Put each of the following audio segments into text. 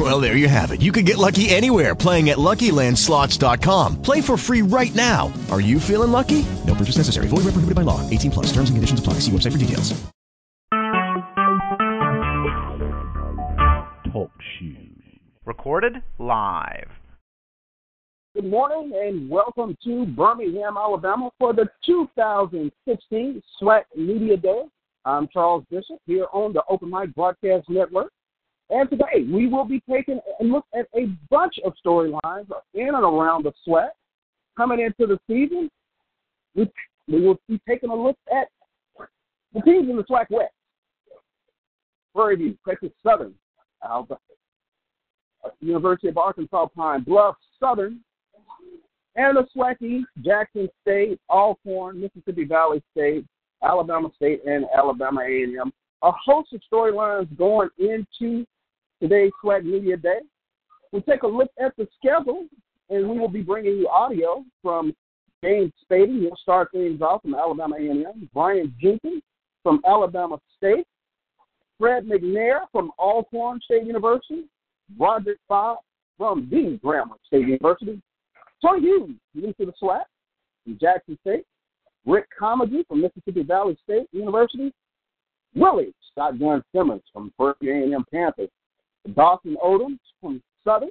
Well, there you have it. You can get lucky anywhere playing at LuckyLandSlots.com. Play for free right now. Are you feeling lucky? No purchase necessary. Void where prohibited by law. 18 plus. Terms and conditions apply. See website for details. Talk shoes. Recorded live. Good morning and welcome to Birmingham, Alabama for the 2016 SWAC Media Day. I'm Charles Bishop here on the Open Mic Broadcast Network. And today we will be taking a look at a bunch of storylines in and around the SWAC. Coming into the season, we, we will be taking a look at the teams in the SWAC West. Prairie View, Texas Southern, Alabama, University of Arkansas Pine Bluff Southern, and the SWAC East, Jackson State, Alcorn, Mississippi Valley State, Alabama State, and Alabama A&M. A host of storylines going into today's SWAC Media Day. We'll take a look at the schedule, and we will be bringing you audio from James Spady. He'll start things off from Alabama A&M. Brian Jenkins from Alabama State. Fred McNair from Alcorn State University. Roger Fox from the Grambling State University. Tony Hughes, new to the SWAC from Jackson State. Rick Comegy from Mississippi Valley State University. Willie Scott Shotgun Simmons from Berkeley A&M Panthers. Dawson Odums from Southern.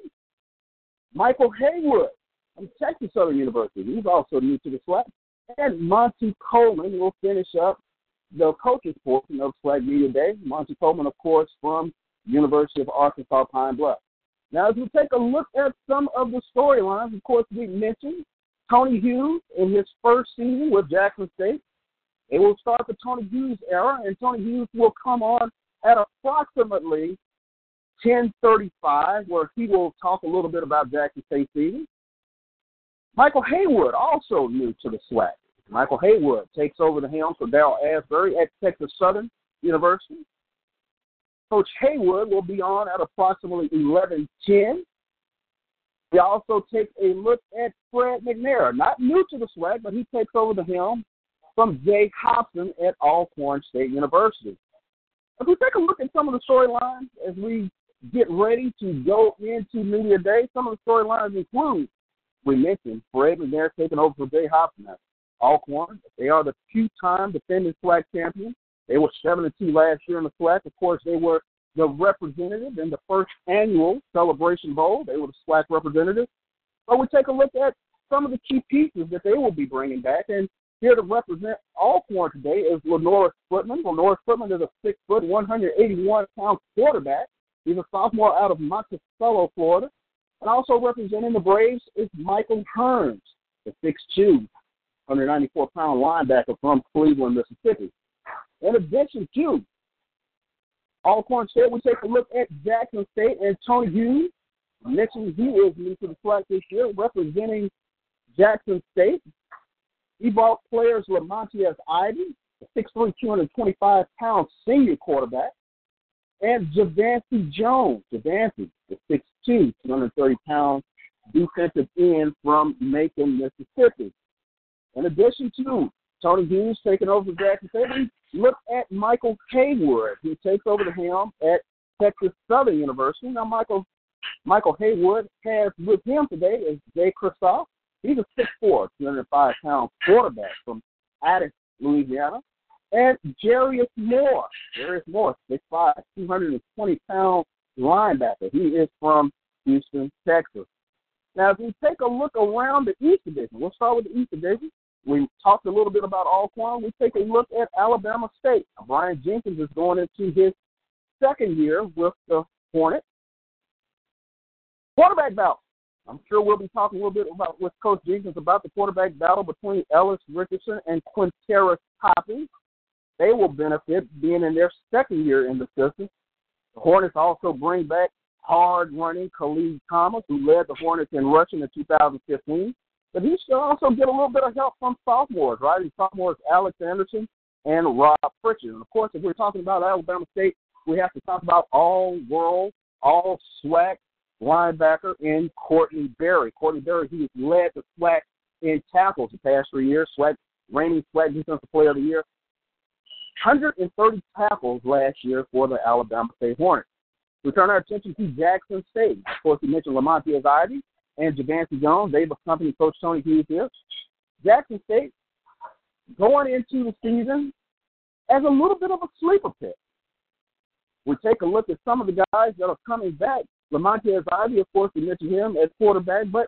Michael Haywood from Texas Southern University. He's also new to the SWAC. And Monte Coleman will finish up the coaches portion of SWAC Media Day. Monte Coleman, of course, from University of Arkansas Pine Bluff. Now, as we take a look at some of the storylines, of course, we mentioned Tony Hughes in his first season with Jackson State. It will start the Tony Hughes era, and Tony Hughes will come on at approximately 10:35, where he will talk a little bit about Jackson State. Michael Haywood, also new to the SWAC. Michael Haywood takes over the helm for Darrell Asberry at Texas Southern University. Coach Haywood will be on at approximately 11:10. We also take a look at Fred McNair, not new to the SWAC, but he takes over the helm from Jay Hobson at Alcorn State University. If we take a look at some of the storylines as we get ready to go into Media Day, some of the storylines include we mentioned Fred McNair taking over for Jay at Alcorn. They are the two-time defending SWAC champions. They were seven and two last year in the SWAC. Of course, they were the representative in the first annual Celebration Bowl. They were the SWAC representative. But we take a look at some of the key pieces that they will be bringing back. And here to represent Alcorn today is Lenorris Footman. Lenorris Footman is a six foot, 181 pound quarterback. He's a sophomore out of Monticello, Florida. And also representing the Braves is Michael Hearns, the 6'2, 194 pound linebacker from Cleveland, Mississippi. In addition to Alcorn State, we take a look at Jackson State and Tony Hughes. Mentioned he is new to the SWAC this year, representing Jackson State. He brought players Lamontiez Ivy, a 6'3", 225 pound senior quarterback, and Javancy Jones. Javancy, the 6'2", 230 pound defensive end from Macon, Mississippi. In addition to Tony Hughes taking over Jackson State, look at Michael Haywood, who takes over the helm at Texas Southern University. Now, Michael Michael Haywood has with him today is Jay Kristoff. He's a 6'4", 205 pound quarterback from Addis, Louisiana. And Jarius Moore. Jarius Moore, 6'5", 220 pound linebacker. He is from Houston, Texas. Now, if we take a look around the East Division, we'll start with the East Division. We talked a little bit about Alcorn. We take a look at Alabama State. Brian Jenkins is going into his second year with the Hornets. Quarterback battle. I'm sure we'll be talking a little bit about with Coach Jenkins about the quarterback battle between Ellis Richardson and Quintera Topping. They will benefit being in their second year in the system. The Hornets also bring back hard running Khalid Thomas, who led the Hornets in rushing in 2015. But he should also get a little bit of help from sophomores, right? And sophomores Alex Anderson and Rob Pritchard. And of course, if we're talking about Alabama State, we have to talk about all world, all SWAC linebacker in Courtney Berry. Courtney Berry, he has led the SWAC in tackles the past three years, SWAC, reigning SWAC Defensive Player of the Year. 130 tackles last year for the Alabama State Hornets. We turn our attention to Jackson State. Of course, we mentioned Lamontiez Ivy and Javancy Jones. They've accompanied Coach Tony Hughes here. Jackson State going into the season as a little bit of a sleeper pick. We take a look at some of the guys that are coming back. Lamontiez Ivy, of course, we mentioned him as quarterback, but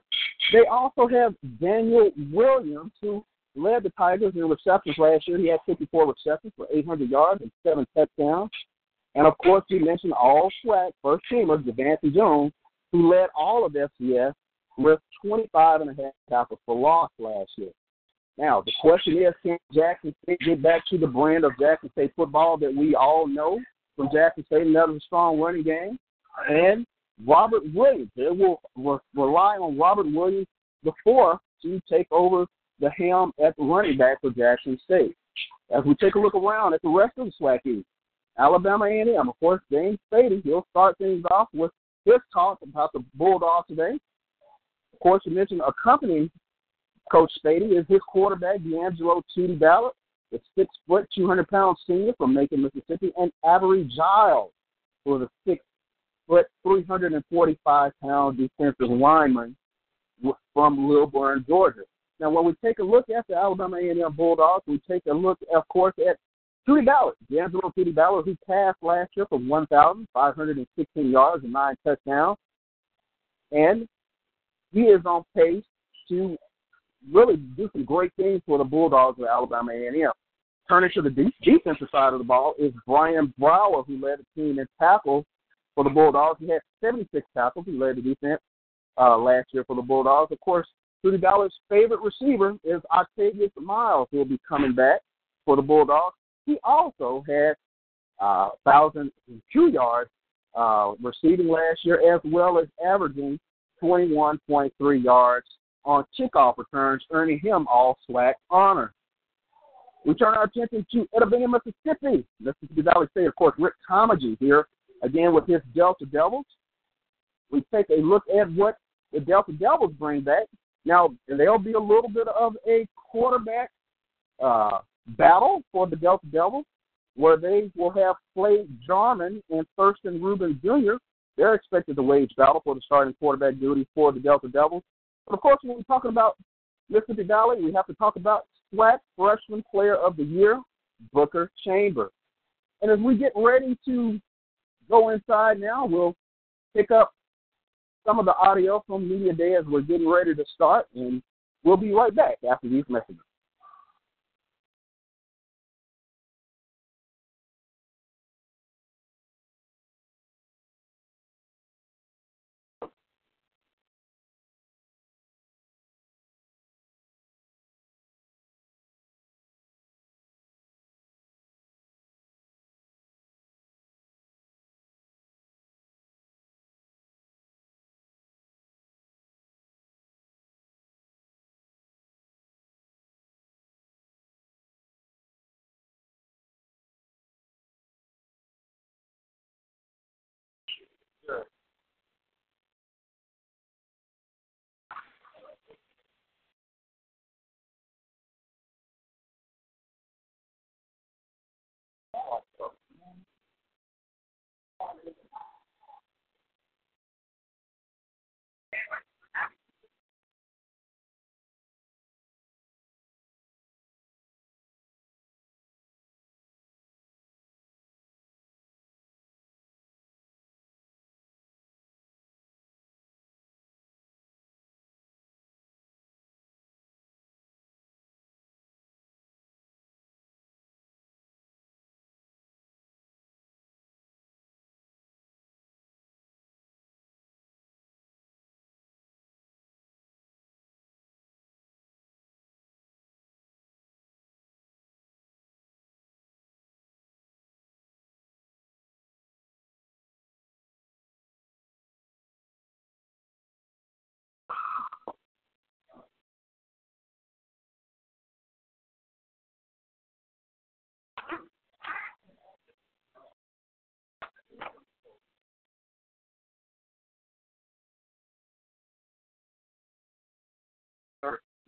they also have Daniel Williams, who led the Tigers in receptions last year. He had 54 receptions for 800 yards and seven touchdowns. And of course, we mentioned all SWAC first teamer Javancy Jones, who led all of FCS with 25 and a half tackles for loss last year. Now, the question is, can Jackson State get back to the brand of Jackson State football that we all know from Jackson State? Another strong running game. And Robert Williams. They will rely on Robert Williams before to take over the helm at running back for Jackson State. As we take a look around at the rest of the SWAC East, Alabama A&M, of course, James Spady, he'll start things off with his talk about the Bulldogs today. Of course, you mentioned accompanying Coach Spady is his quarterback, D'Angelo Tootie Ballard, the six foot, 200 pound senior from Macon, Mississippi, and Avery Giles, who is a six foot, 345 pound defensive lineman from Lilburn, Georgia. Now, when we take a look at the Alabama A&M Bulldogs, we take a look, of course, at Tootie Ballard, D'Angelo Tootie Ballard, who passed last year for 1,516 yards and nine touchdowns. And he is on pace to really do some great things for the Bulldogs of Alabama A&M. Turning to the de- defensive side of the ball is Brian Brower, who led the team in tackles for the Bulldogs. He had 76 tackles. He led the defense uh, last year for the Bulldogs. Of course, Tootie Ballard's favorite receiver is Octavius Miles, who will be coming back for the Bulldogs. He also had uh, 1,002 yards uh, receiving last year, as well as averaging 21.3 yards on kickoff returns, earning him all SWAC honor. We turn our attention to Itta Bena, Mississippi. Mississippi Valley State, of course, Rick Comegy here, again with his Delta Devils. We take a look at what the Delta Devils bring back. Now, there'll be a little bit of a quarterback uh, battle for the Delta Devils, where they will have Clay Jarman and Thurston Rubin Jr. They're expected to wage battle for the starting quarterback duty for the Delta Devils. But of course, when we're talking about Mississippi Valley, we have to talk about SWAC Freshman Player of the Year, Booker Chamber. And as we get ready to go inside now, we'll pick up some of the audio from Media Day as we're getting ready to start, and we'll be right back after these messages.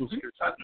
Mm-hmm.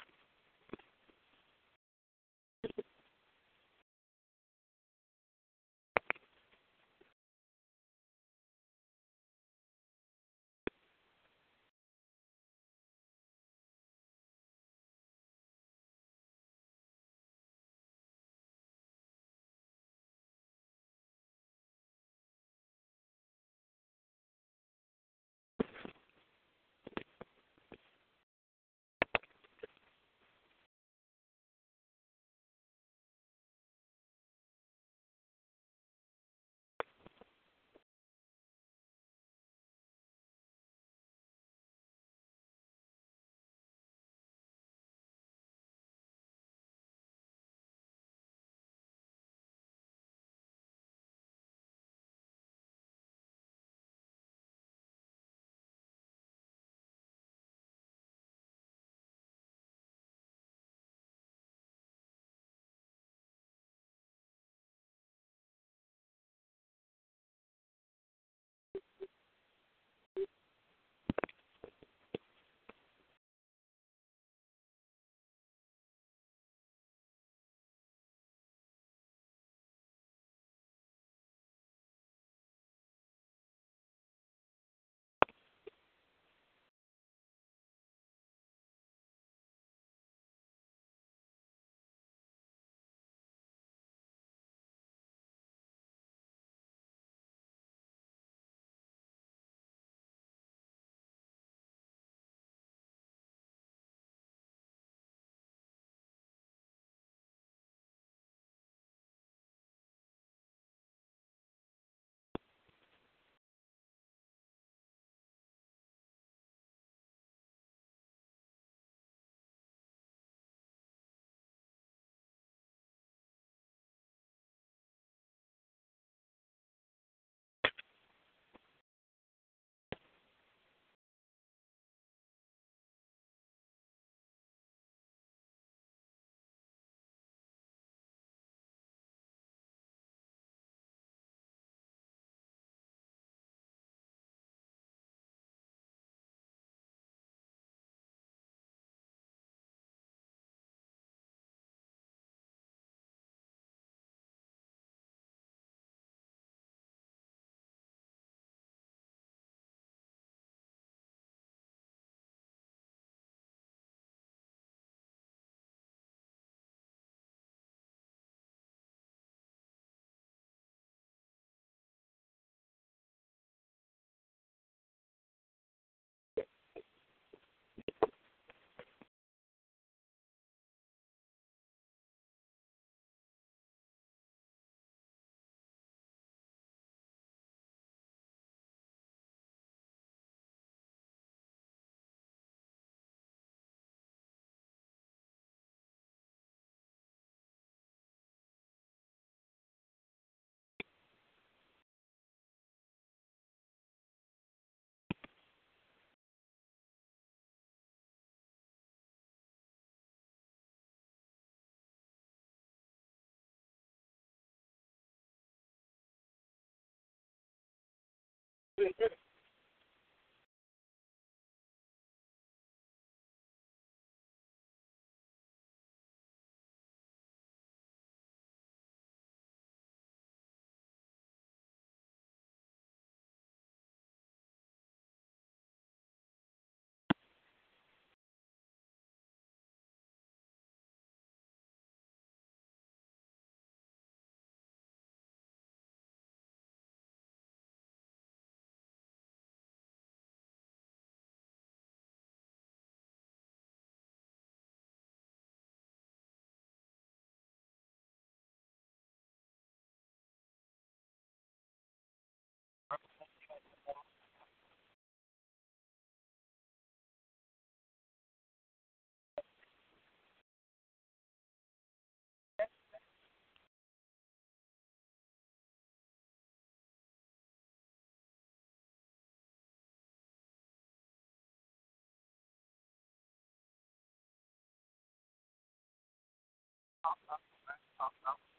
talk about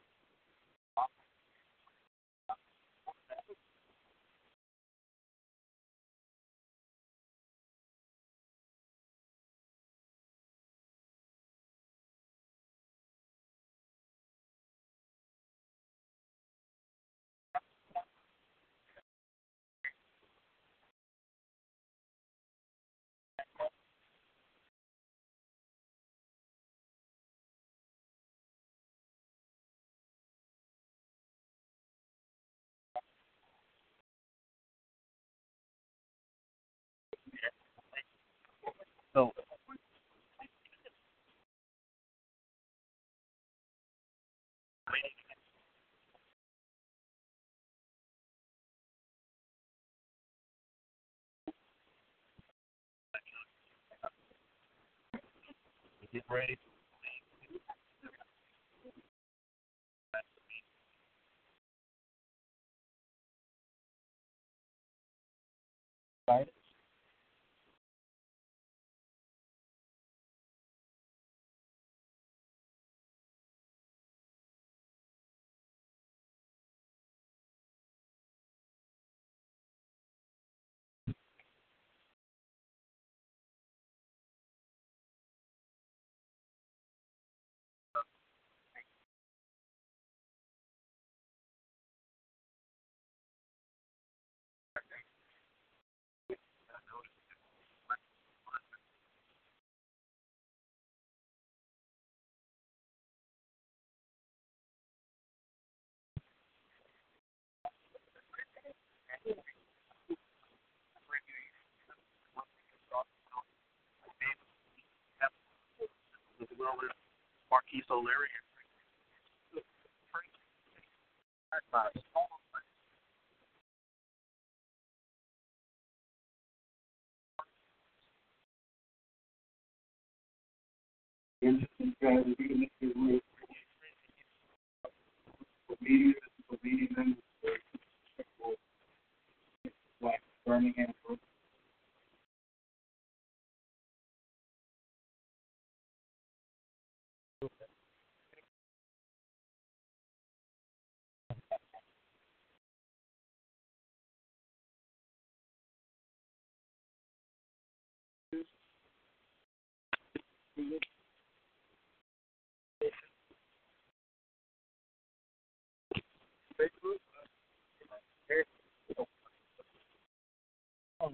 So get ready. Right. Marquise O'Leary.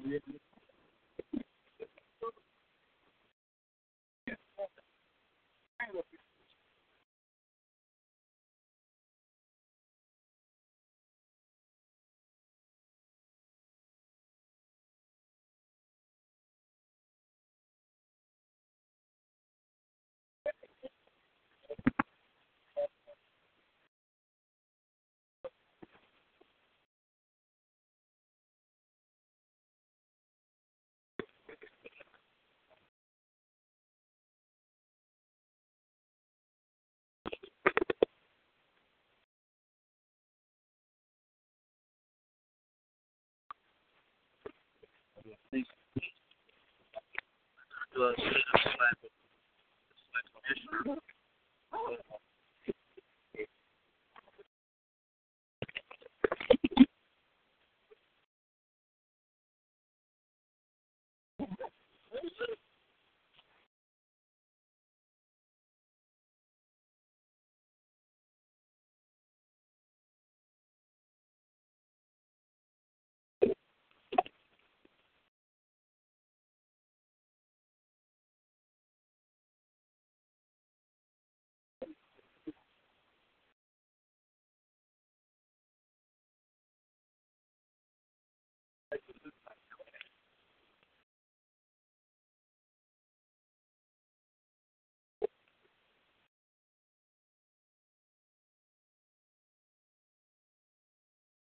Birmingham. Uh,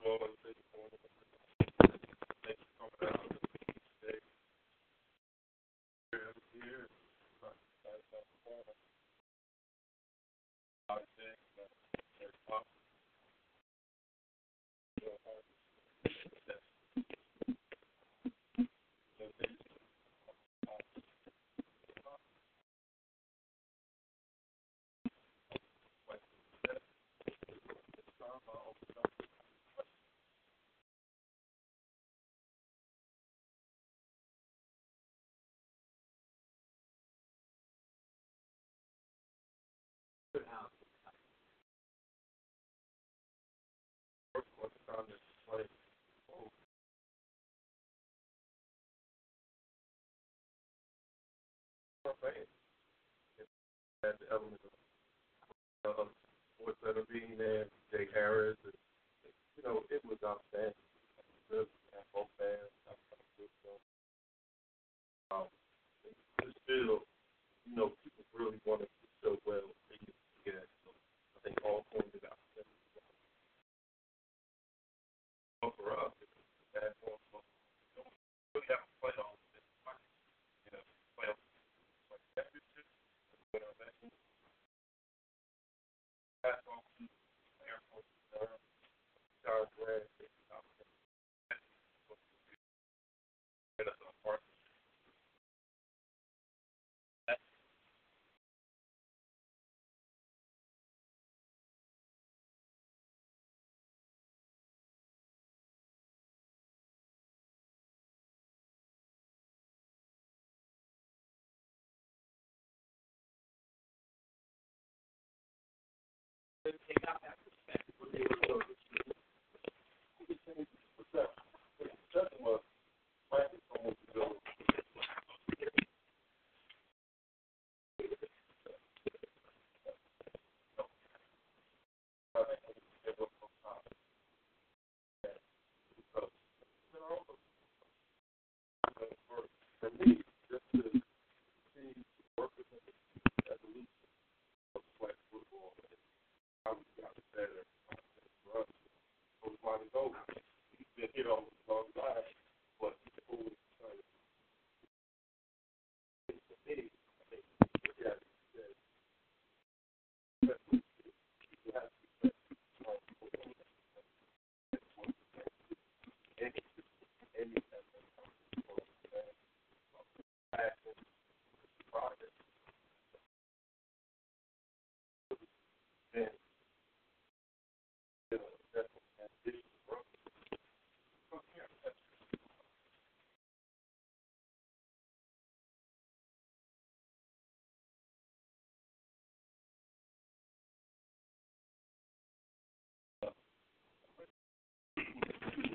Lord, I thank you for coming out. Had the element of uh, sports center being there, Jay Harris, and, you know, it was outstanding. And both fans, um, it's still, you know, people really wanted to show well they used to get. So I think all pointed out. But for us,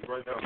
right now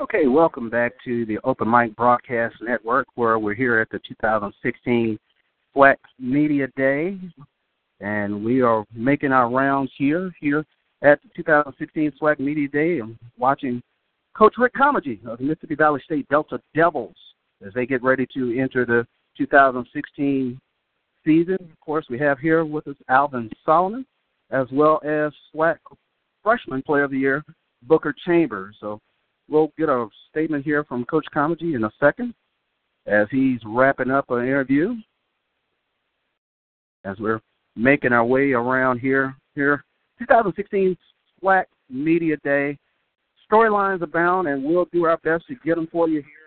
Okay, welcome back to the Open Mic Broadcast Network, where we're here at the 2016 SWAC Media Day, and we are making our rounds here, here at the 2016 SWAC Media Day. I'm watching Coach Rick Comegy of the Mississippi Valley State Delta Devils as they get ready to enter the 2016 season. Of course, we have here with us Alvin Solomon, as well as SWAC Freshman Player of the Year, Booker Chambers. So we'll get a statement here from Coach Comegy in a second as he's wrapping up an interview. As we're making our way around here, here 2016 SWAC Media Day. Storylines abound, and we'll do our best to get them for you here.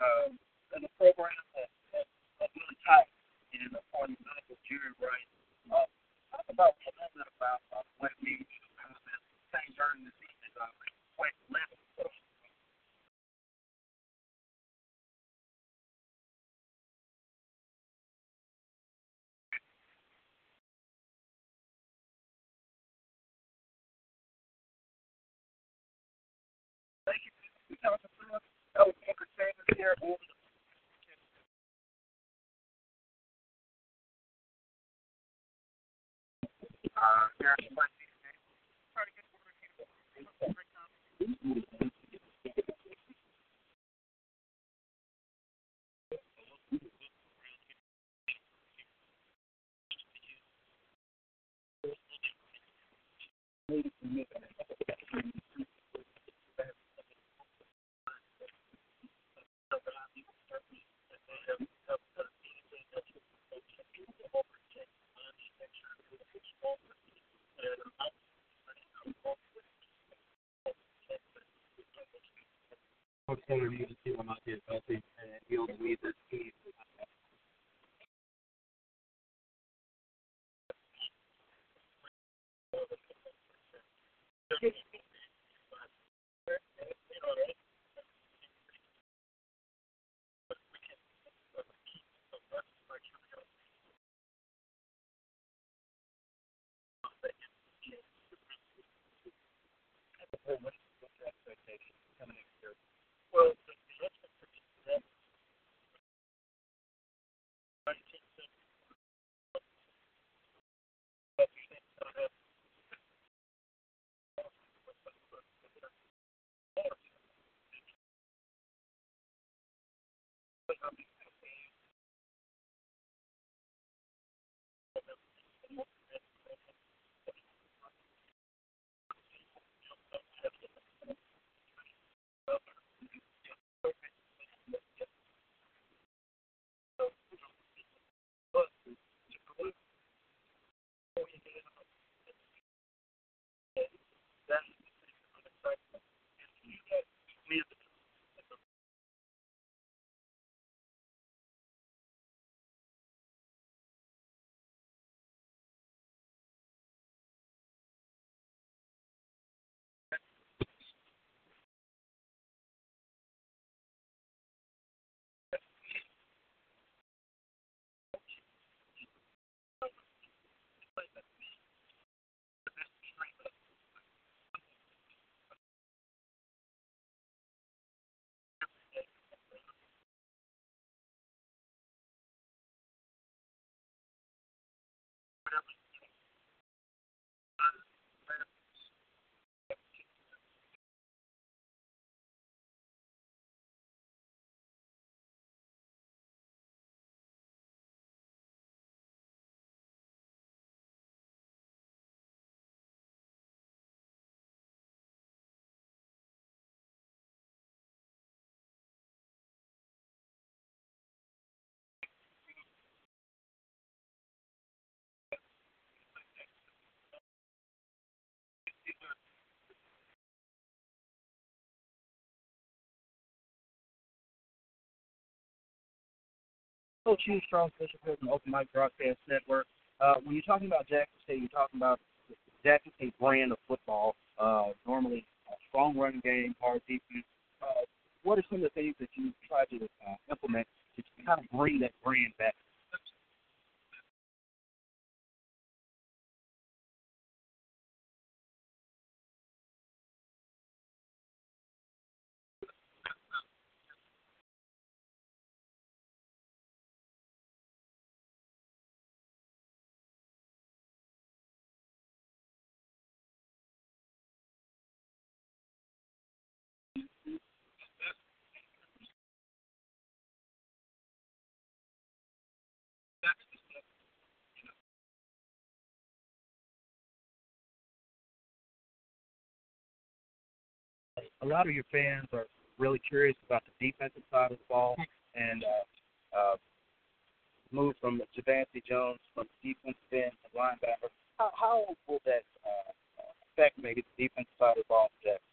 Uh, in the program that, that really tight and appointing Michael Jerry Wright. Uh, talk about a little bit about uh, what kind of things during the season, uh, quite living. Thank you. Oh, Booker Chambers here over the uh, Harrison Coach Taylor needs to see him out there healthy, and he'll lead this team. family Coach Hugh Strong, Special President, Open Mic Broadcast Network. Uh, when you're talking about Jackson State, you're talking about Jackson State brand of football. Uh, normally, a strong running game, hard defense. Uh, what are some of the things that you try to uh, implement to kind of bring that brand back? A lot of your fans are really curious about the defensive side of the ball and uh, uh, move from Javancy Jones from defensive end to linebacker. How, how will that uh, affect maybe the defensive side of the ball? Jackson?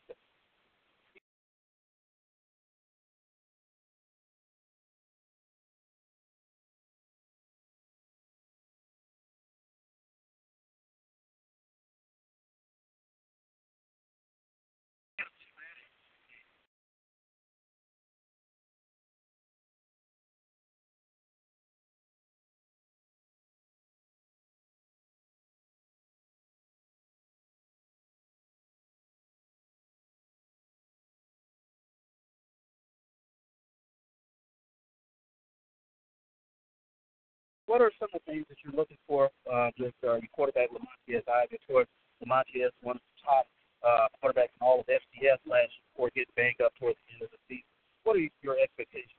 What are some of the things that you're looking for uh, with uh, your quarterback Lamontiez Ivy? Towards Lamontiez, one of the top uh, quarterbacks in all of FCS last year before getting banged up towards the end of the season. What are your expectations?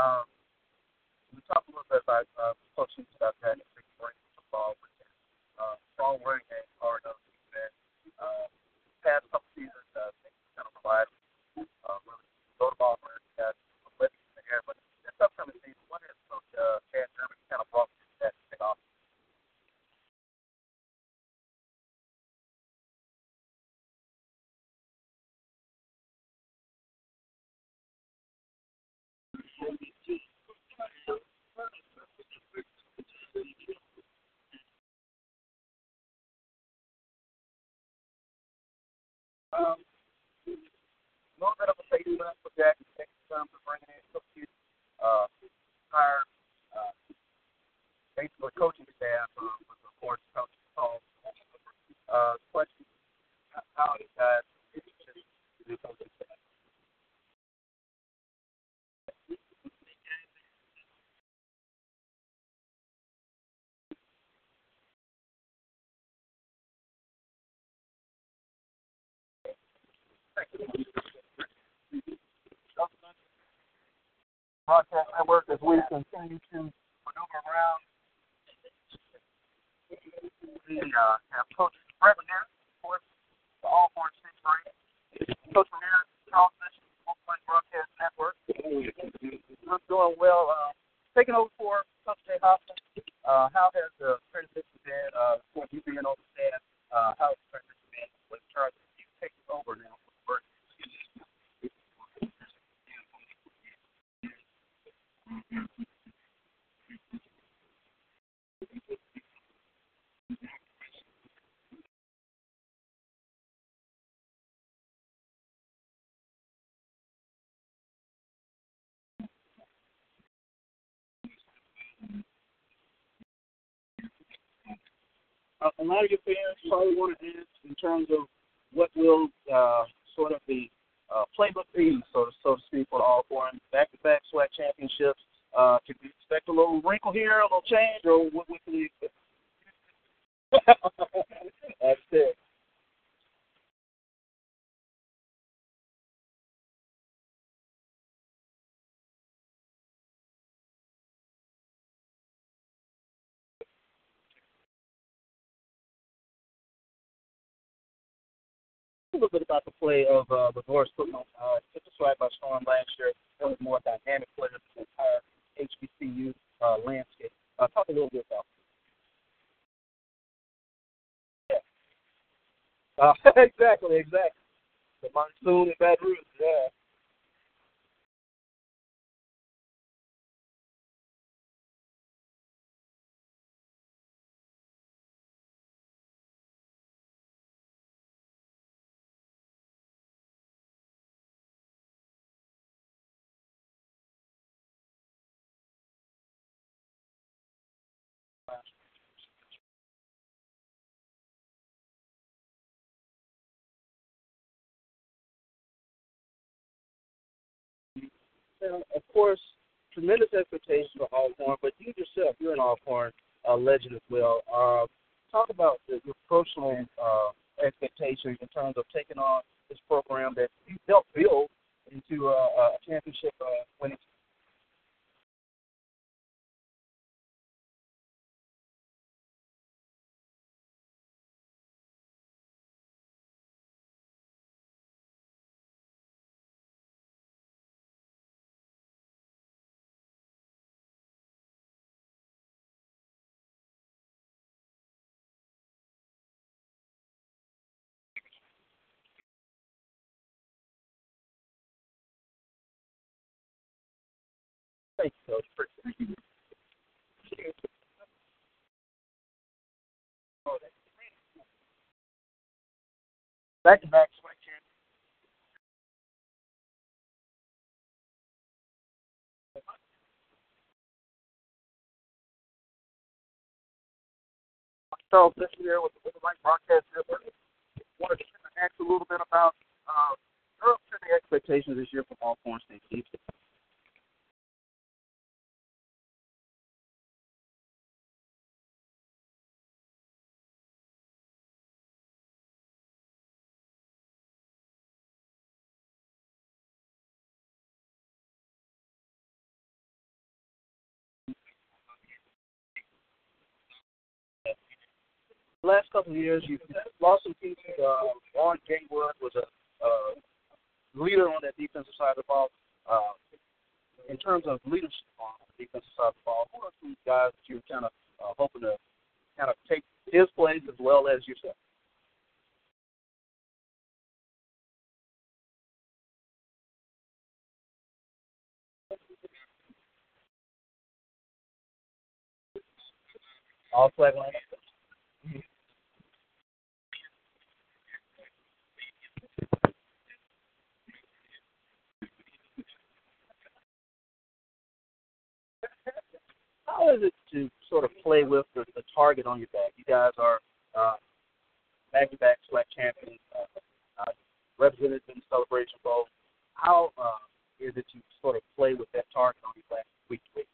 Um, we talked a little bit about uh, coaching stuff that is great for fall weekend. Uh, fall running game part of the to. Uh, past couple seasons, uh, things kind of quiet. Uh, really, go to ball. Broadcast Network as we continue to maneuver around. We uh, have Coach Fred McNair, of course, the Alcorn Six Brand. Coach McNair, Charles Bishop, Oakland Broadcast Network. I'm doing well. Uh, taking over for Coach Jay Hopkins. Uh, how has the transition been? Uh, for you being on the staff, uh, how has the transition been with Charles? You taking over now for the uh, a lot of your fans probably want to ask in terms of what will uh, sort of the uh, playbook be, so to, so to speak, for Alcorn back-to-back SWAC championships. Uh, can we expect a little wrinkle here, a little change, or what, what can we expect? That's it. Little bit about the play of uh, Lenorris Footman. Uh, took the SWAC by storm last year. That was more dynamic play of the entire HBCU uh, landscape. Uh, talk a little bit about. Yeah. Uh, exactly, exactly. The monsoon in Baton Rouge. Yeah. And of course, tremendous expectations for Alcorn, but you yourself, you're an Alcorn uh, legend as well. Uh, talk about the, your personal uh, expectations in terms of taking on this program that you helped build into a, a championship uh, winning. Thank you, Coach. Appreciate it. Back to back champions. Charles this year with, the Mike Broadcast Network. Wanted to ask a little bit about uh, your expectations this year from Alcorn State Chiefs. Last couple of years, you've lost some pieces. Uh, Warren Gatewood was a uh, leader on that defensive side of the ball. Uh, in terms of leadership on the defensive side of the ball, who are some guys that you're kind of uh, hoping to kind of take his place as well as yourself? All flag line. how is it to sort of play with the, the target on your back? You guys are uh, back-to-back SWAC champions, uh, uh, represented in the Celebration Bowl. How uh, is it to sort of play with that target on your back week to week?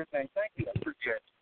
Sure thing. Thank you. I appreciate it.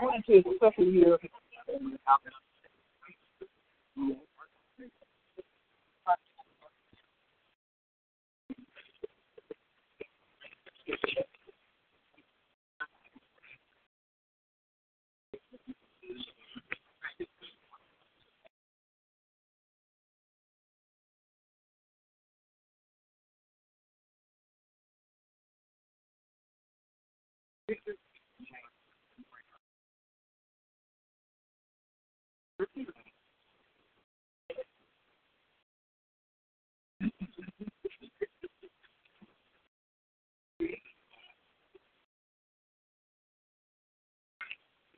Going into his second year.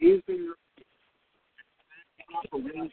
Is there for wings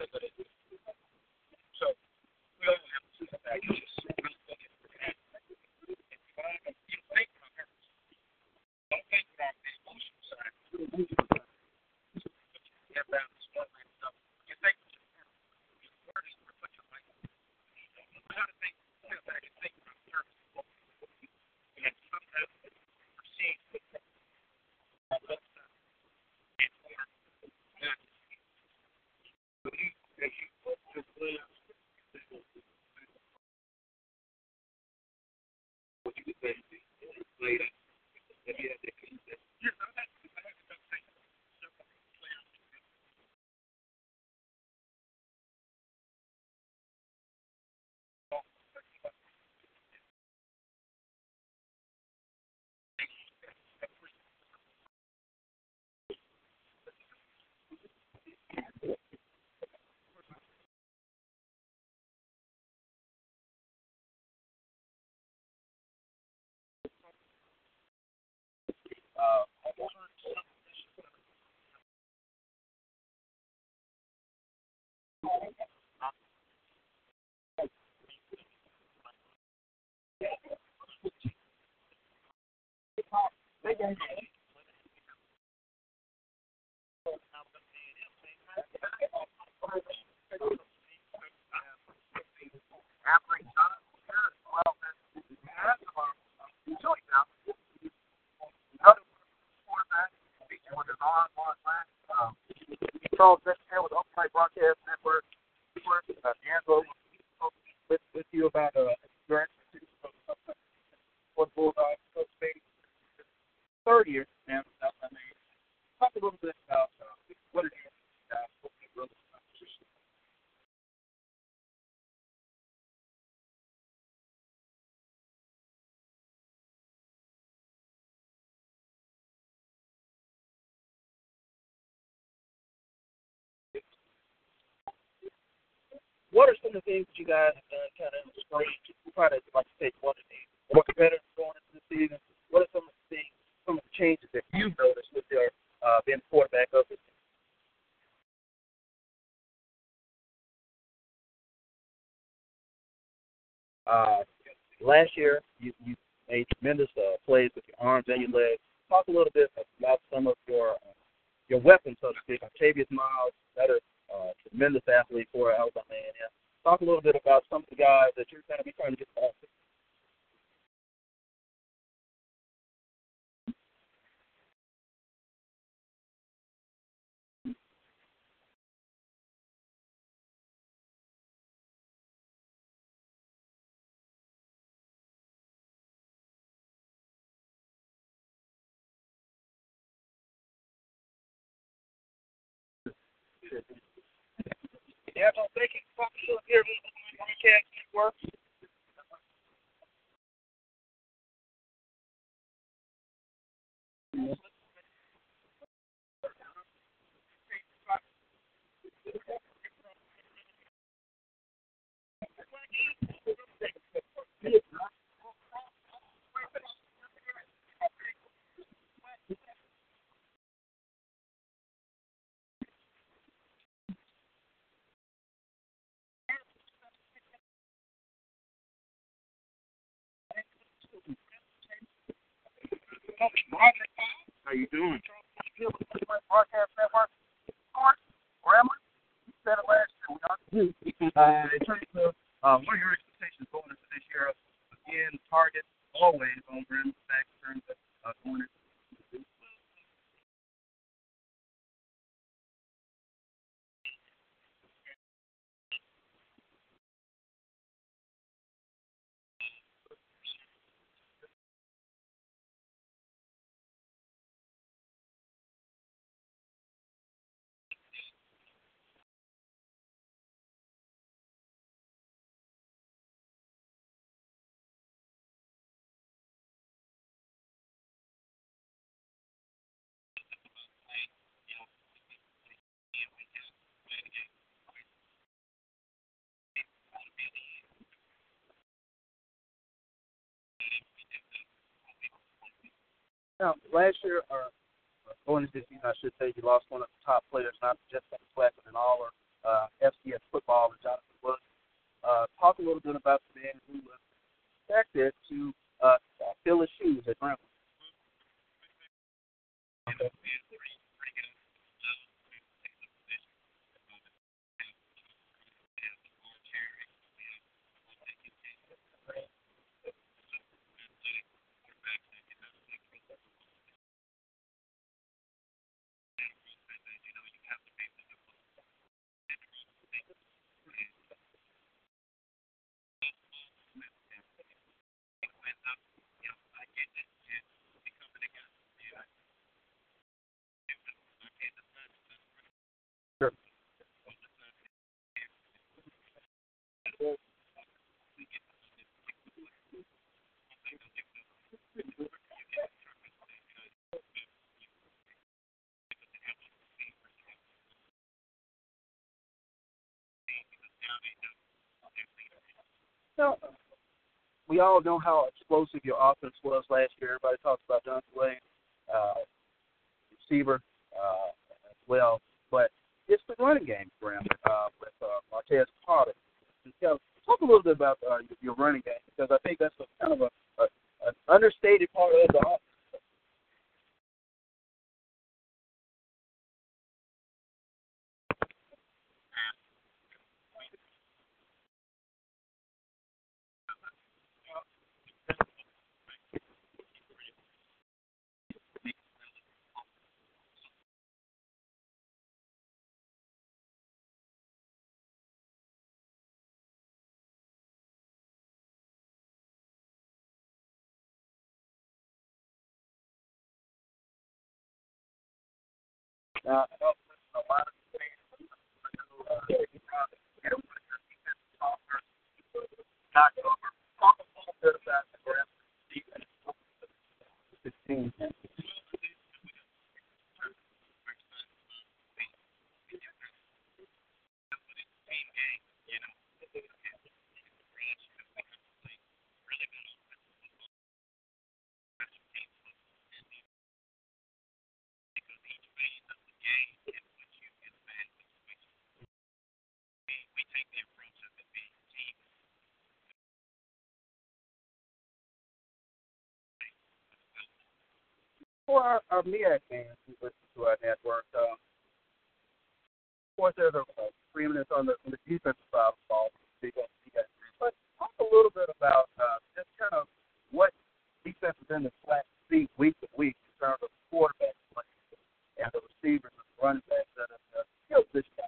not it good Um, Charles Bechtel with Open Broadcast Network. Uh, Angelo with, with you about uh, expertise for the Bulldogs. Coach Spady, third year now. I mean, talk a little bit about uh, what it is. What are some of the things that you guys have done kind of spring to try to, like you say, one of the more competitive going into the season? What are some of the things, some of the changes that you've noticed with your uh, being quarterback of this team? Uh, last year, you, you made tremendous uh, plays with your arms and your legs. Talk a little bit about some of your uh, your weapons, so to speak. Octavius Miles, another uh, tremendous athlete for Alabama A&M. Talk a little bit about some of the guys that you're going to be trying to get off. Yeah, so thank you for here on Broadcast Network. How you doing? Broadcast Network. Grammar. You said it last year. Uh, in terms of uh, what are your expectations going into this year? Again, target always on Graham back in terms of uh, going into Now, last year, or or going into this season, I should say, you lost one of the top players, not just the track, but in all of uh, FCS football, and Jonathan Williams. Uh, talk a little bit about the man who was expected to uh, fill his shoes at Grambling. Sure. So, we all know how explosive your offense was last year. Everybody talks about Jonathan Williams. Uh, receiver uh, as well. But it's the running game, Graham, uh, with uh, Martez. So talk a little bit about uh, your running game because I think that's a, kind of a, a an understated part of the offense. Now, I know a lot of things. Knock it over. Talk a little bit about the Graham defense. 16. For our, our MEAC fans who listen to our network, um, of course, there's a, a preeminence on the, on the defensive side of the ball. But talk a little bit about uh, just kind of what defenses in the flat see week to week in terms of quarterback play and the receivers and the running backs that have uh, killed this guy.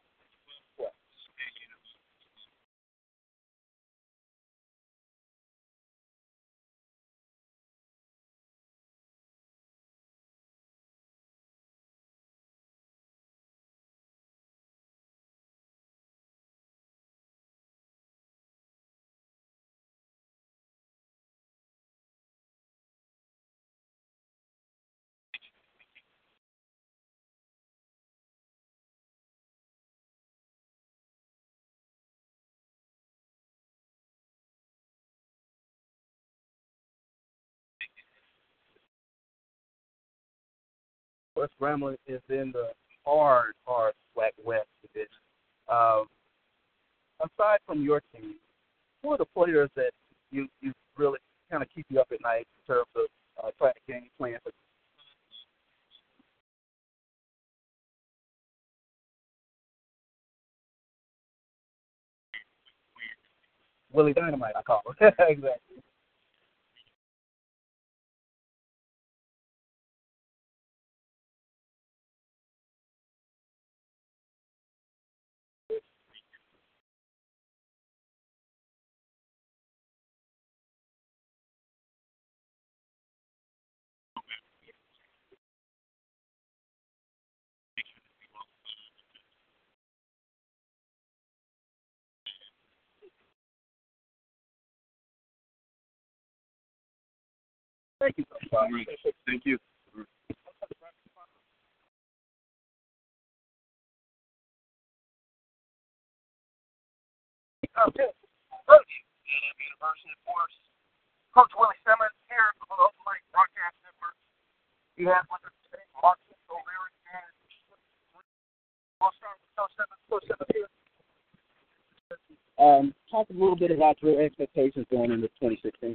West Grambling is in the hard, hard Black West division. Um, aside from your team, who are the players that you you really kind of keep you up at night in terms of uh, trying to game plan for? Willie Dynamite, I call him. exactly. Thank you so. Thank you. Um, Coach, University, of course, Coach Willie Simmons here on the Open Mic Broadcast Network. He has with us today Marcus O'Leary and we'll start with Coach Simmons. Coach Simmons here. Um, talk a little bit about your expectations going into 2016.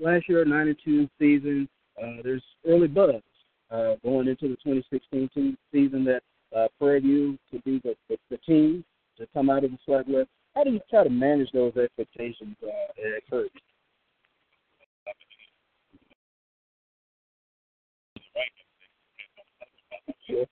last year, 92 season, uh, there's early buzz uh, going into the 2016 te- season that uh, Prairie View could be the, the, the team to come out of the SWAC West. How do you try to manage those expectations uh, at first? Sure.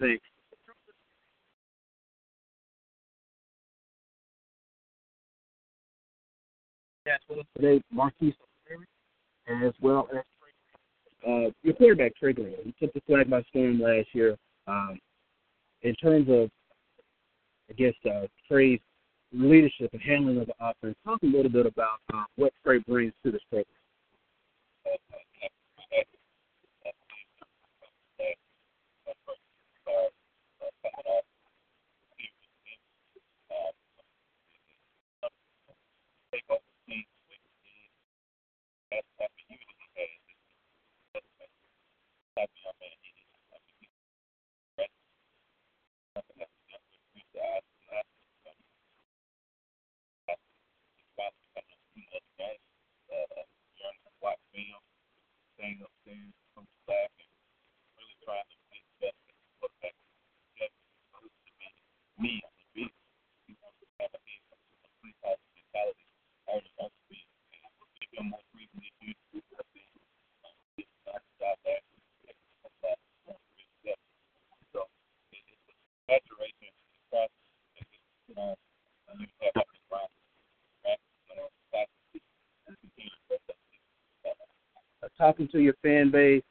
Sure thing. Yes, with us today, Marquise as well as uh, your quarterback, Trey Graham. He took the flag by storm last year. Um, in terms of, I guess, uh, Trey's leadership and handling of the offense, talk a little bit about uh, what Trey brings to this program. Talking to your fan base,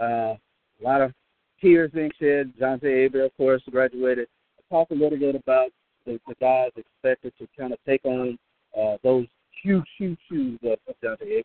uh, a lot of tears being shed. Jonte Aber, of course, graduated. Talk a little bit about the, the guys expected to kind of take on uh, those huge, huge shoes of, of Jonte.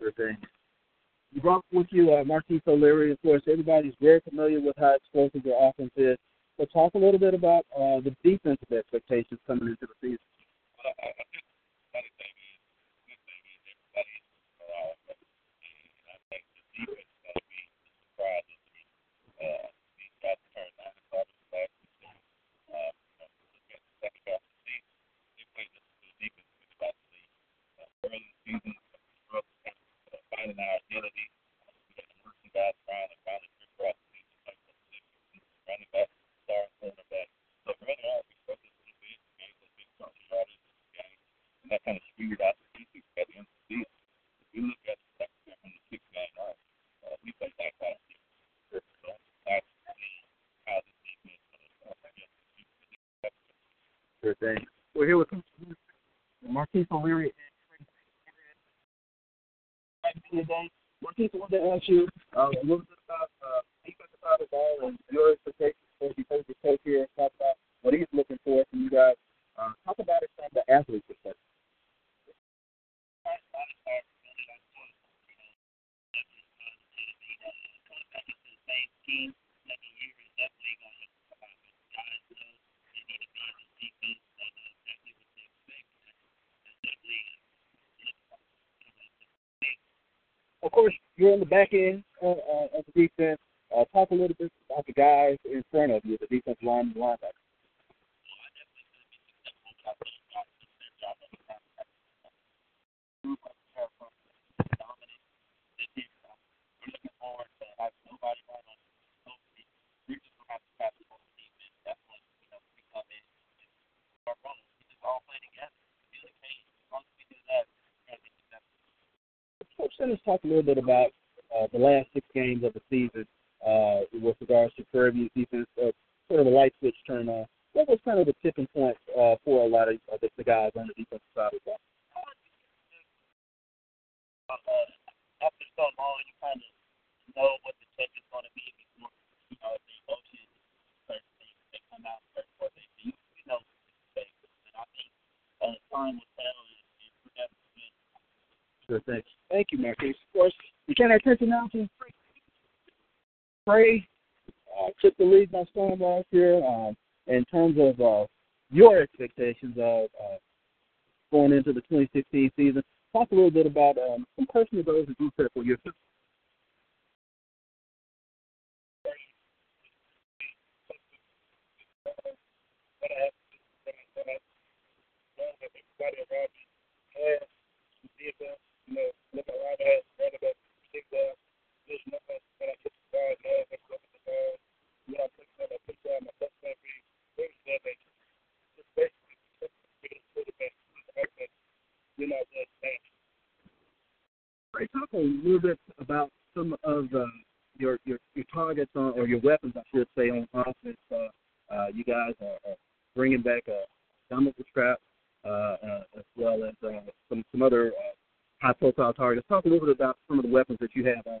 Sure thing. You brought with you uh, Marquise O'Leary, of course. Everybody's very familiar with how explosive your offense is. But talk a little bit about uh, the defensive expectations coming into the season. Sure thing. We're here with Marquise O'Leary and today. Marquise, I wanted to ask you uh, a little bit about uh, defensive side of the ball and your expectations for the defensive coach here. Talk about what he's looking for from you guys. Uh, talk about it from the athlete perspective. Of course, you're on the back end uh, uh, of the defense. Uh, talk a little bit about the guys in front of you, the defensive line and linebackers. Coach Simmons talked a little bit about uh, the last six games of the season uh, with regards to Prairie View's defense, uh, sort of a light switch turn on. What was kind of the tipping point uh, for a lot of uh, the, the guys on the defensive side of the ball? Uh, after so long, you kind of know what the check is going to be before you know the emotion they come out certain what they do. You know and I think uh, time will tell. And, and sure Thanks. Thank you, Marcus. Of course, you can't to now to. Trey. Uh, took the lead by storm last year. Um, in terms of uh, your expectations of uh, going into the 2016 season, talk a little bit about um, some personal goals that you set for yourself. Ray, talk a little bit about some of your, your your targets on, or your weapons, I should say, on offense. Uh, uh, you guys are, bringing back a Dominic Strap, uh, as well as some some other uh, high-profile targets. Talk a little bit about some of the weapons that you have on.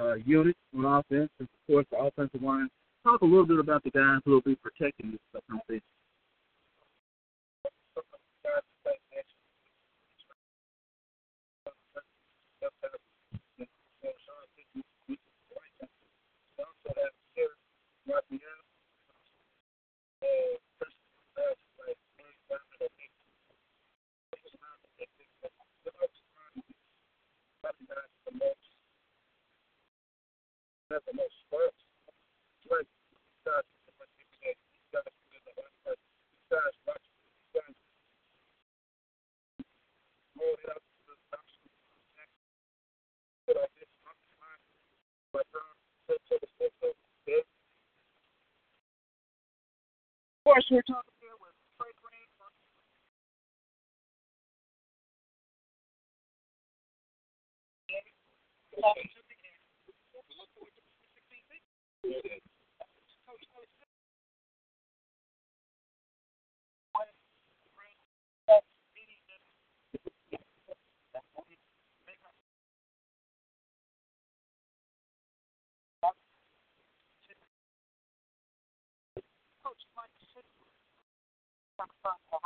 uh, unit on offense is, of course, the offensive line. Talk a little bit about the guys who will be protecting this stuff we're talking here with Trey Green.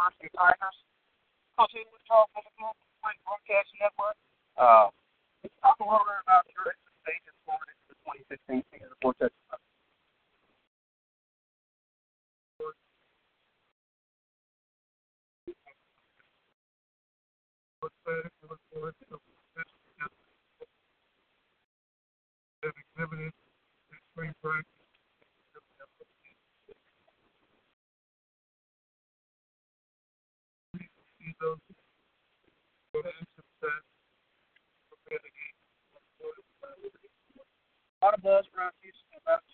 Varsity Tigers. Coach Edward Charles Nickel, White Broadcast Network. Talk a little bit about your expectations going the 2016 season for Texas. exhibited in spring practice. Those. A lot of buzz around Houston about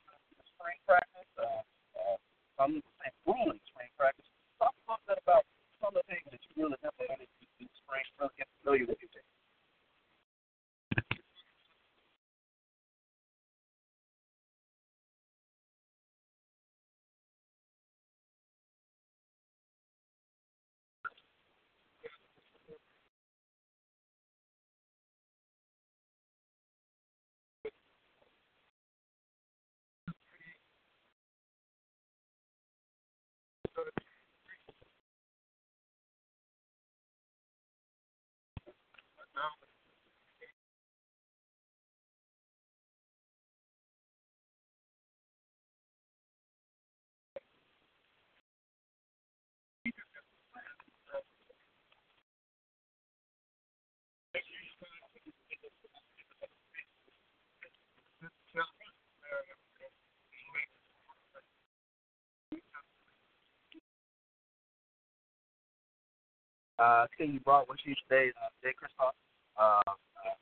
spring practice. Uh, uh, grueling spring practice. Talk a little bit about some of the things that you really implemented in spring, really get familiar with your team. Uh, thing you brought with you today, uh, Jay Kristoff. Uh, uh,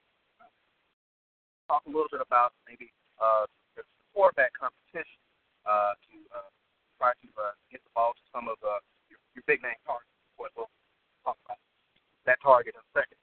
talk a little bit about maybe uh, the quarterback competition uh, to uh, try to uh, get the ball to some of uh, your, your big name targets. We'll talk about that target in a second.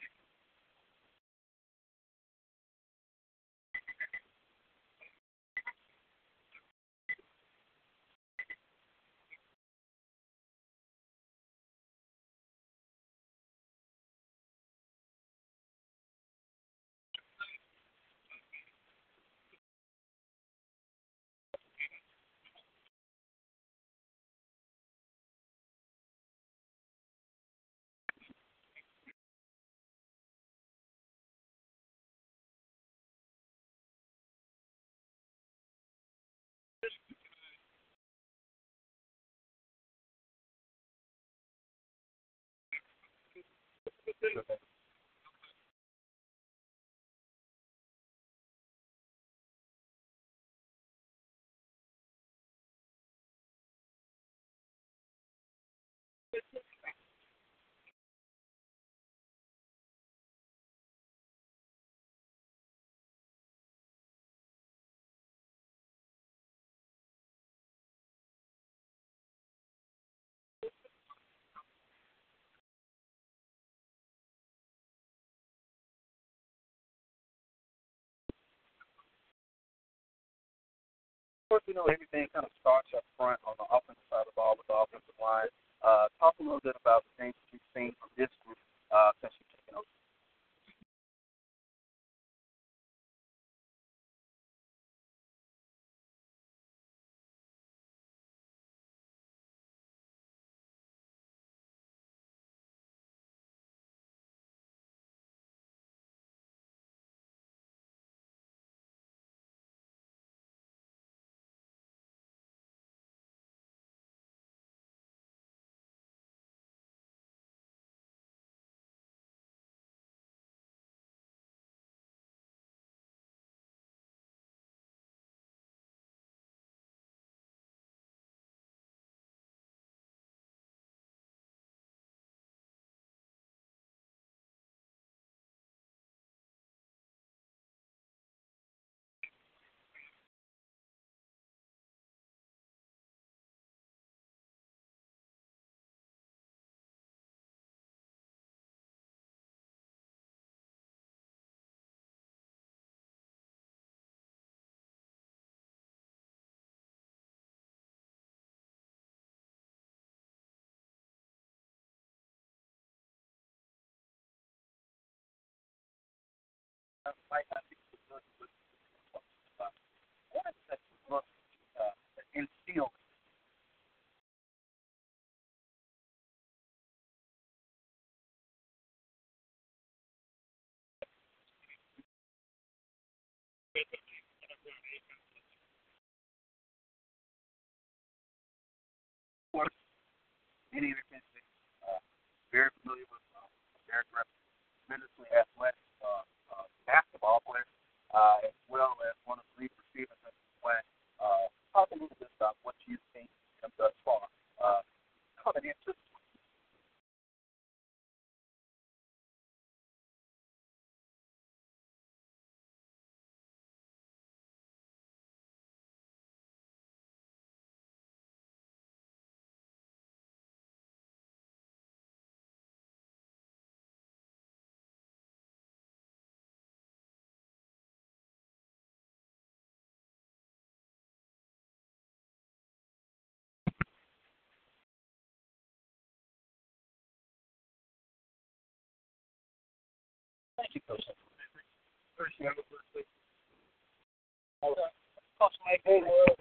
Course, we know everything kind of starts up front on the offensive side of the ball with the offensive line. Uh, talk a little bit about the things that you've seen from this group uh, since you've Many of your uh, very familiar with uh, Derek Rep, tremendously athletic basketball player, uh, as well as one of the lead receivers in the flag. Uh, talk a little bit about what you've seen him thus far uh, coming into the Coach Mike Haywood,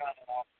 kind of off.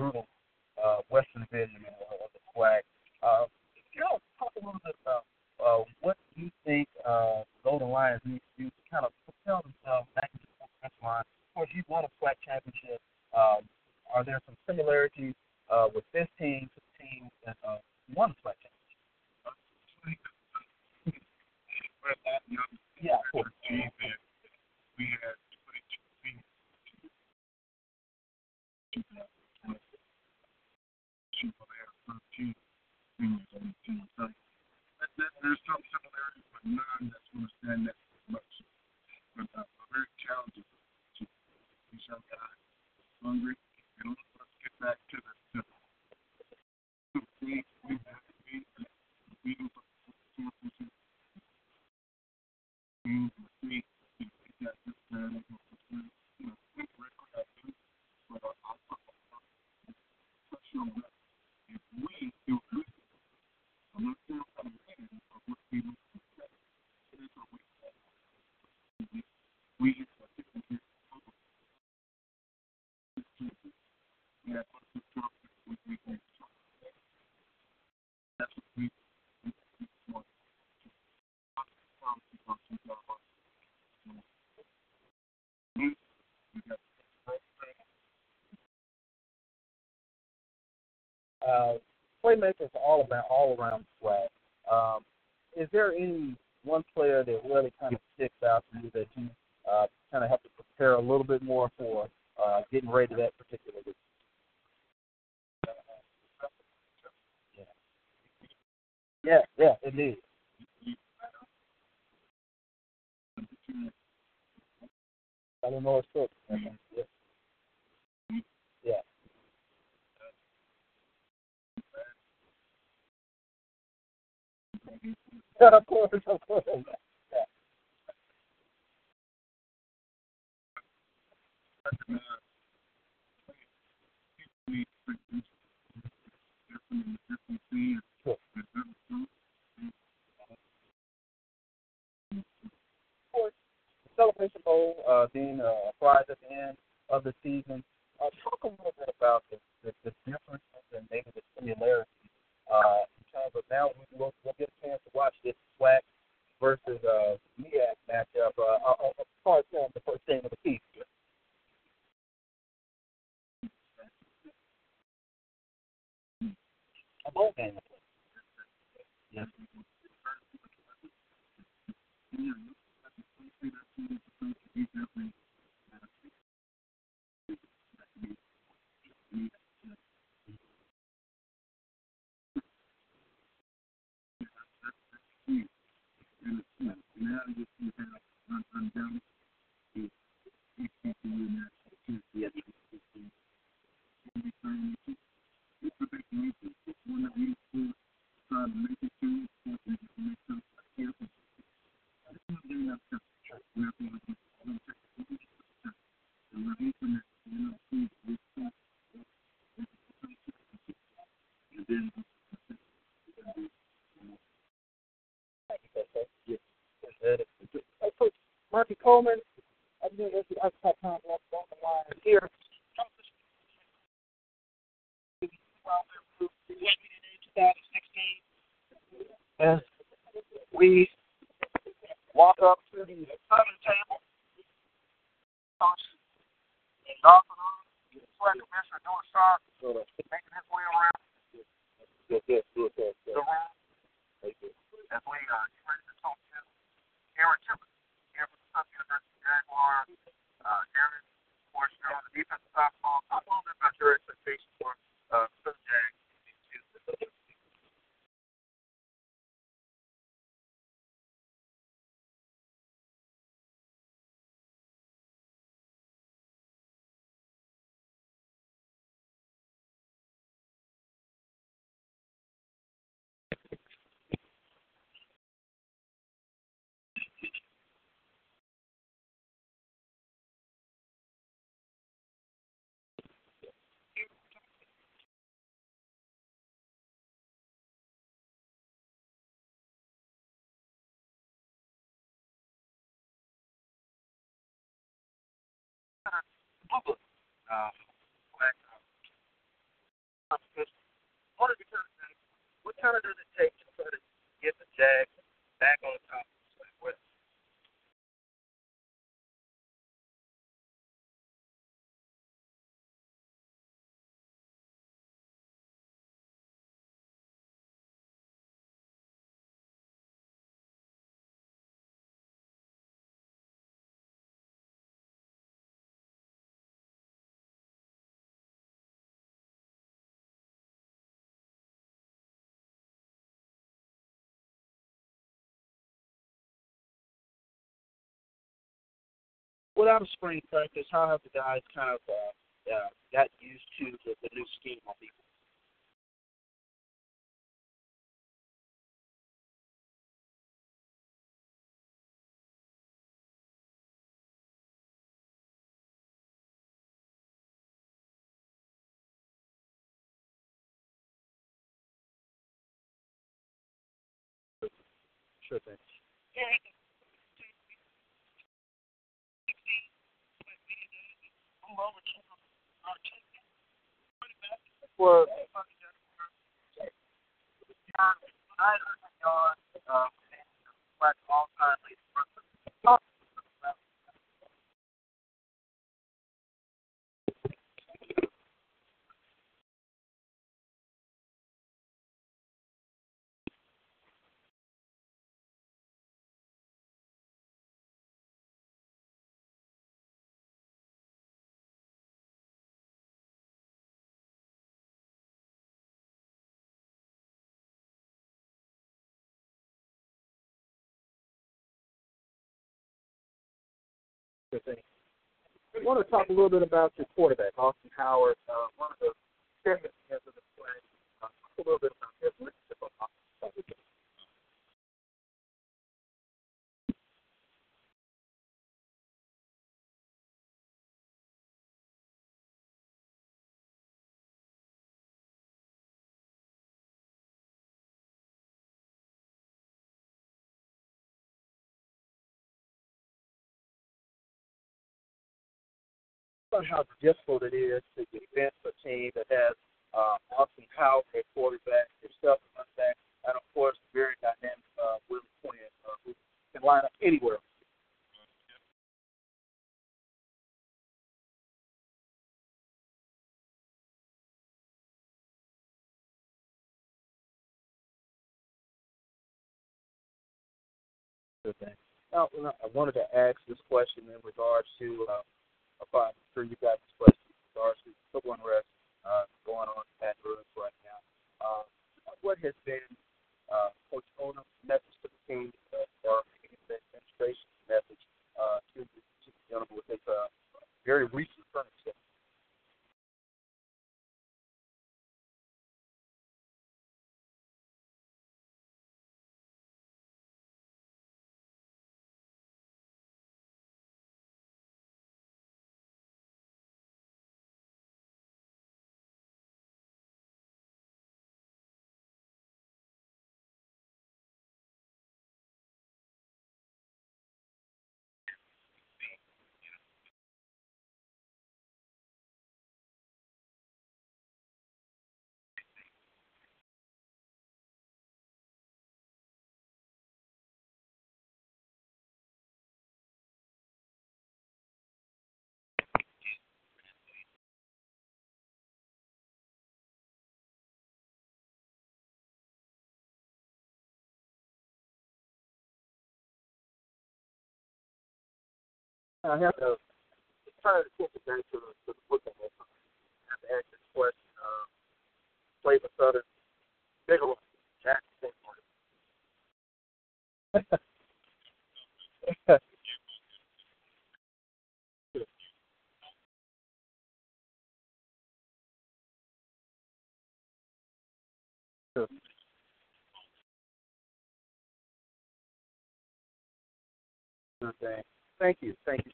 brutal uh, Western Division of of the SWAC. Uh, can you talk a little bit about uh, what you think uh, Golden Lions need to do to kind of propel themselves back into the line? Course, you've won a SWAC championship. Um, are there some similarities uh, with this team to the team that uh, won the SWAC championship? Yeah, of course. we had 22 teams. People they have 13 teams on there's some similarities, but none that's going to stand that much. But uh, very challenging young guys, hungry, and let's get back to the we we just are taking care of we have to talk with we we that's what we we we uh, playmakers all about all around SWAC. Um, is there any one player that really kind of sticks out to you that you uh, kind of have to prepare a little bit more for uh, getting ready to that particular week? Yeah, yeah, indeed. I don't know what's up. Yeah. Yeah. of course, of course. Yeah. Sure. Of course, the Celebration Bowl uh, being a prize at the end of the season. What, is it, what kind of does it take to try to get the Jags back on Without a spring practice, how have the guys kind of uh, uh, got used to the, the new scheme on defense? Sure thing. For Good thing. I want to talk a little bit about your quarterback, Austin Howard. Uh, one of the segments of the play. Uh, talk a little bit about his leadership know how difficult it is to defend a team that has uh, Austin Powell at quarterback, himself at running back, and of course, very dynamic uh, Willie Quinn, uh, who can line up anywhere. Now, I wanted to ask this question in regards to uh, about sure you got this question in regards to civil unrest uh, going on in Baton Rouge right now. Uh, what has been uh, Coach Odums' message to the team uh, or the administration's message uh, to, the, to the gentleman with his uh, very recent furniture? I have to try to it back to the, to the football. I have to ask this question. Uh, play for Southern Bigelow, Jackson. Sure. Thing. Thank you. Thank you.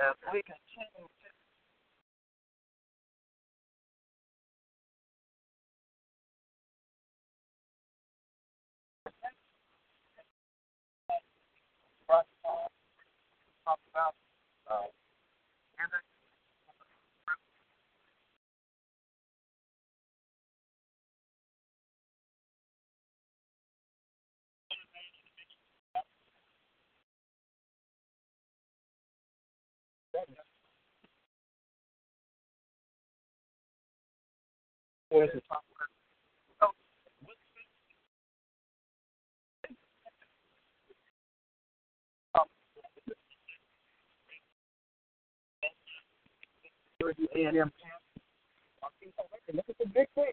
As we continue to talk about uh, What is it? A&M. Look at the big thing.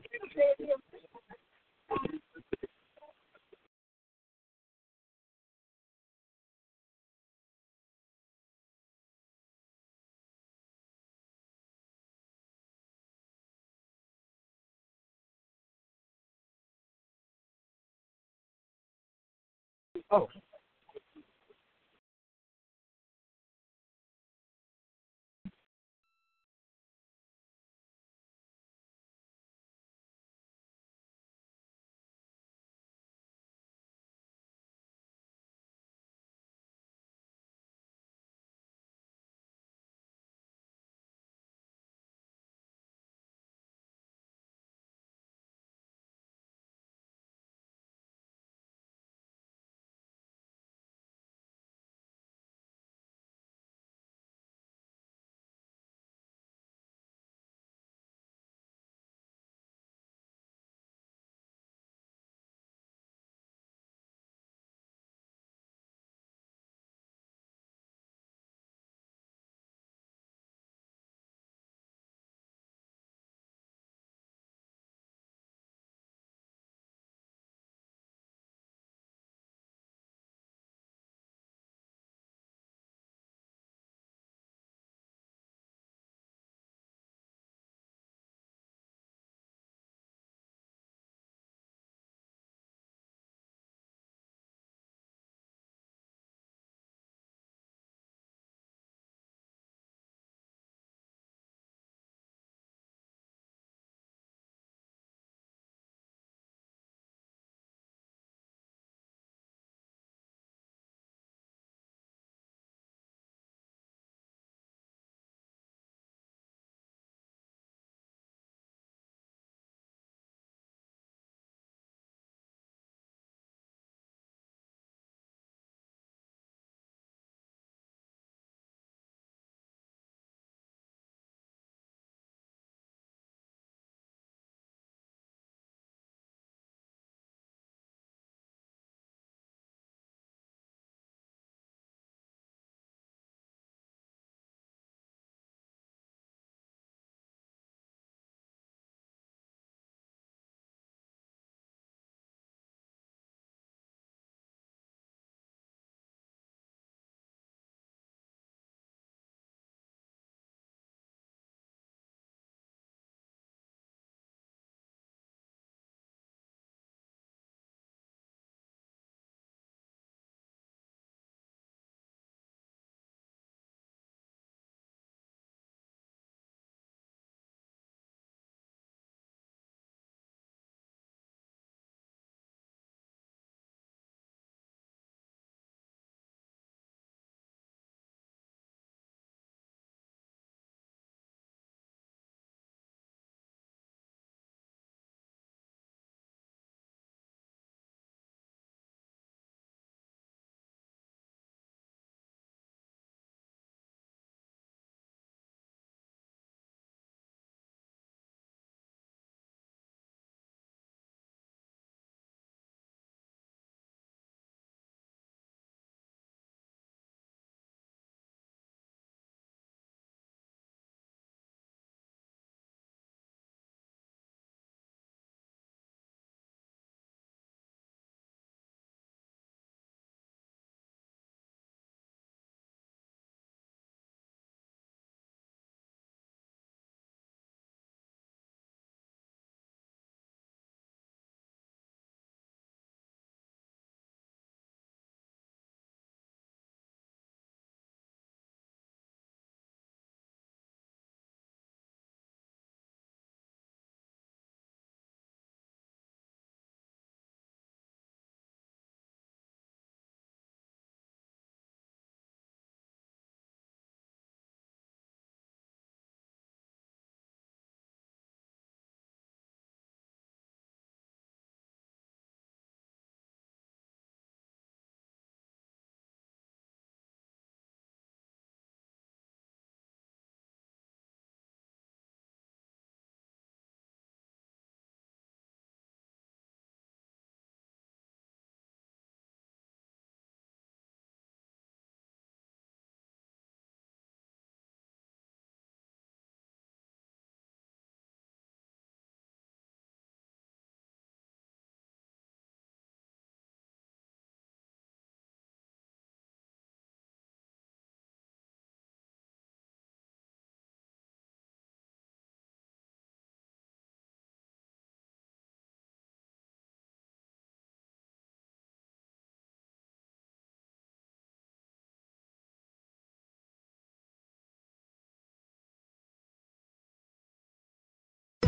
Oh.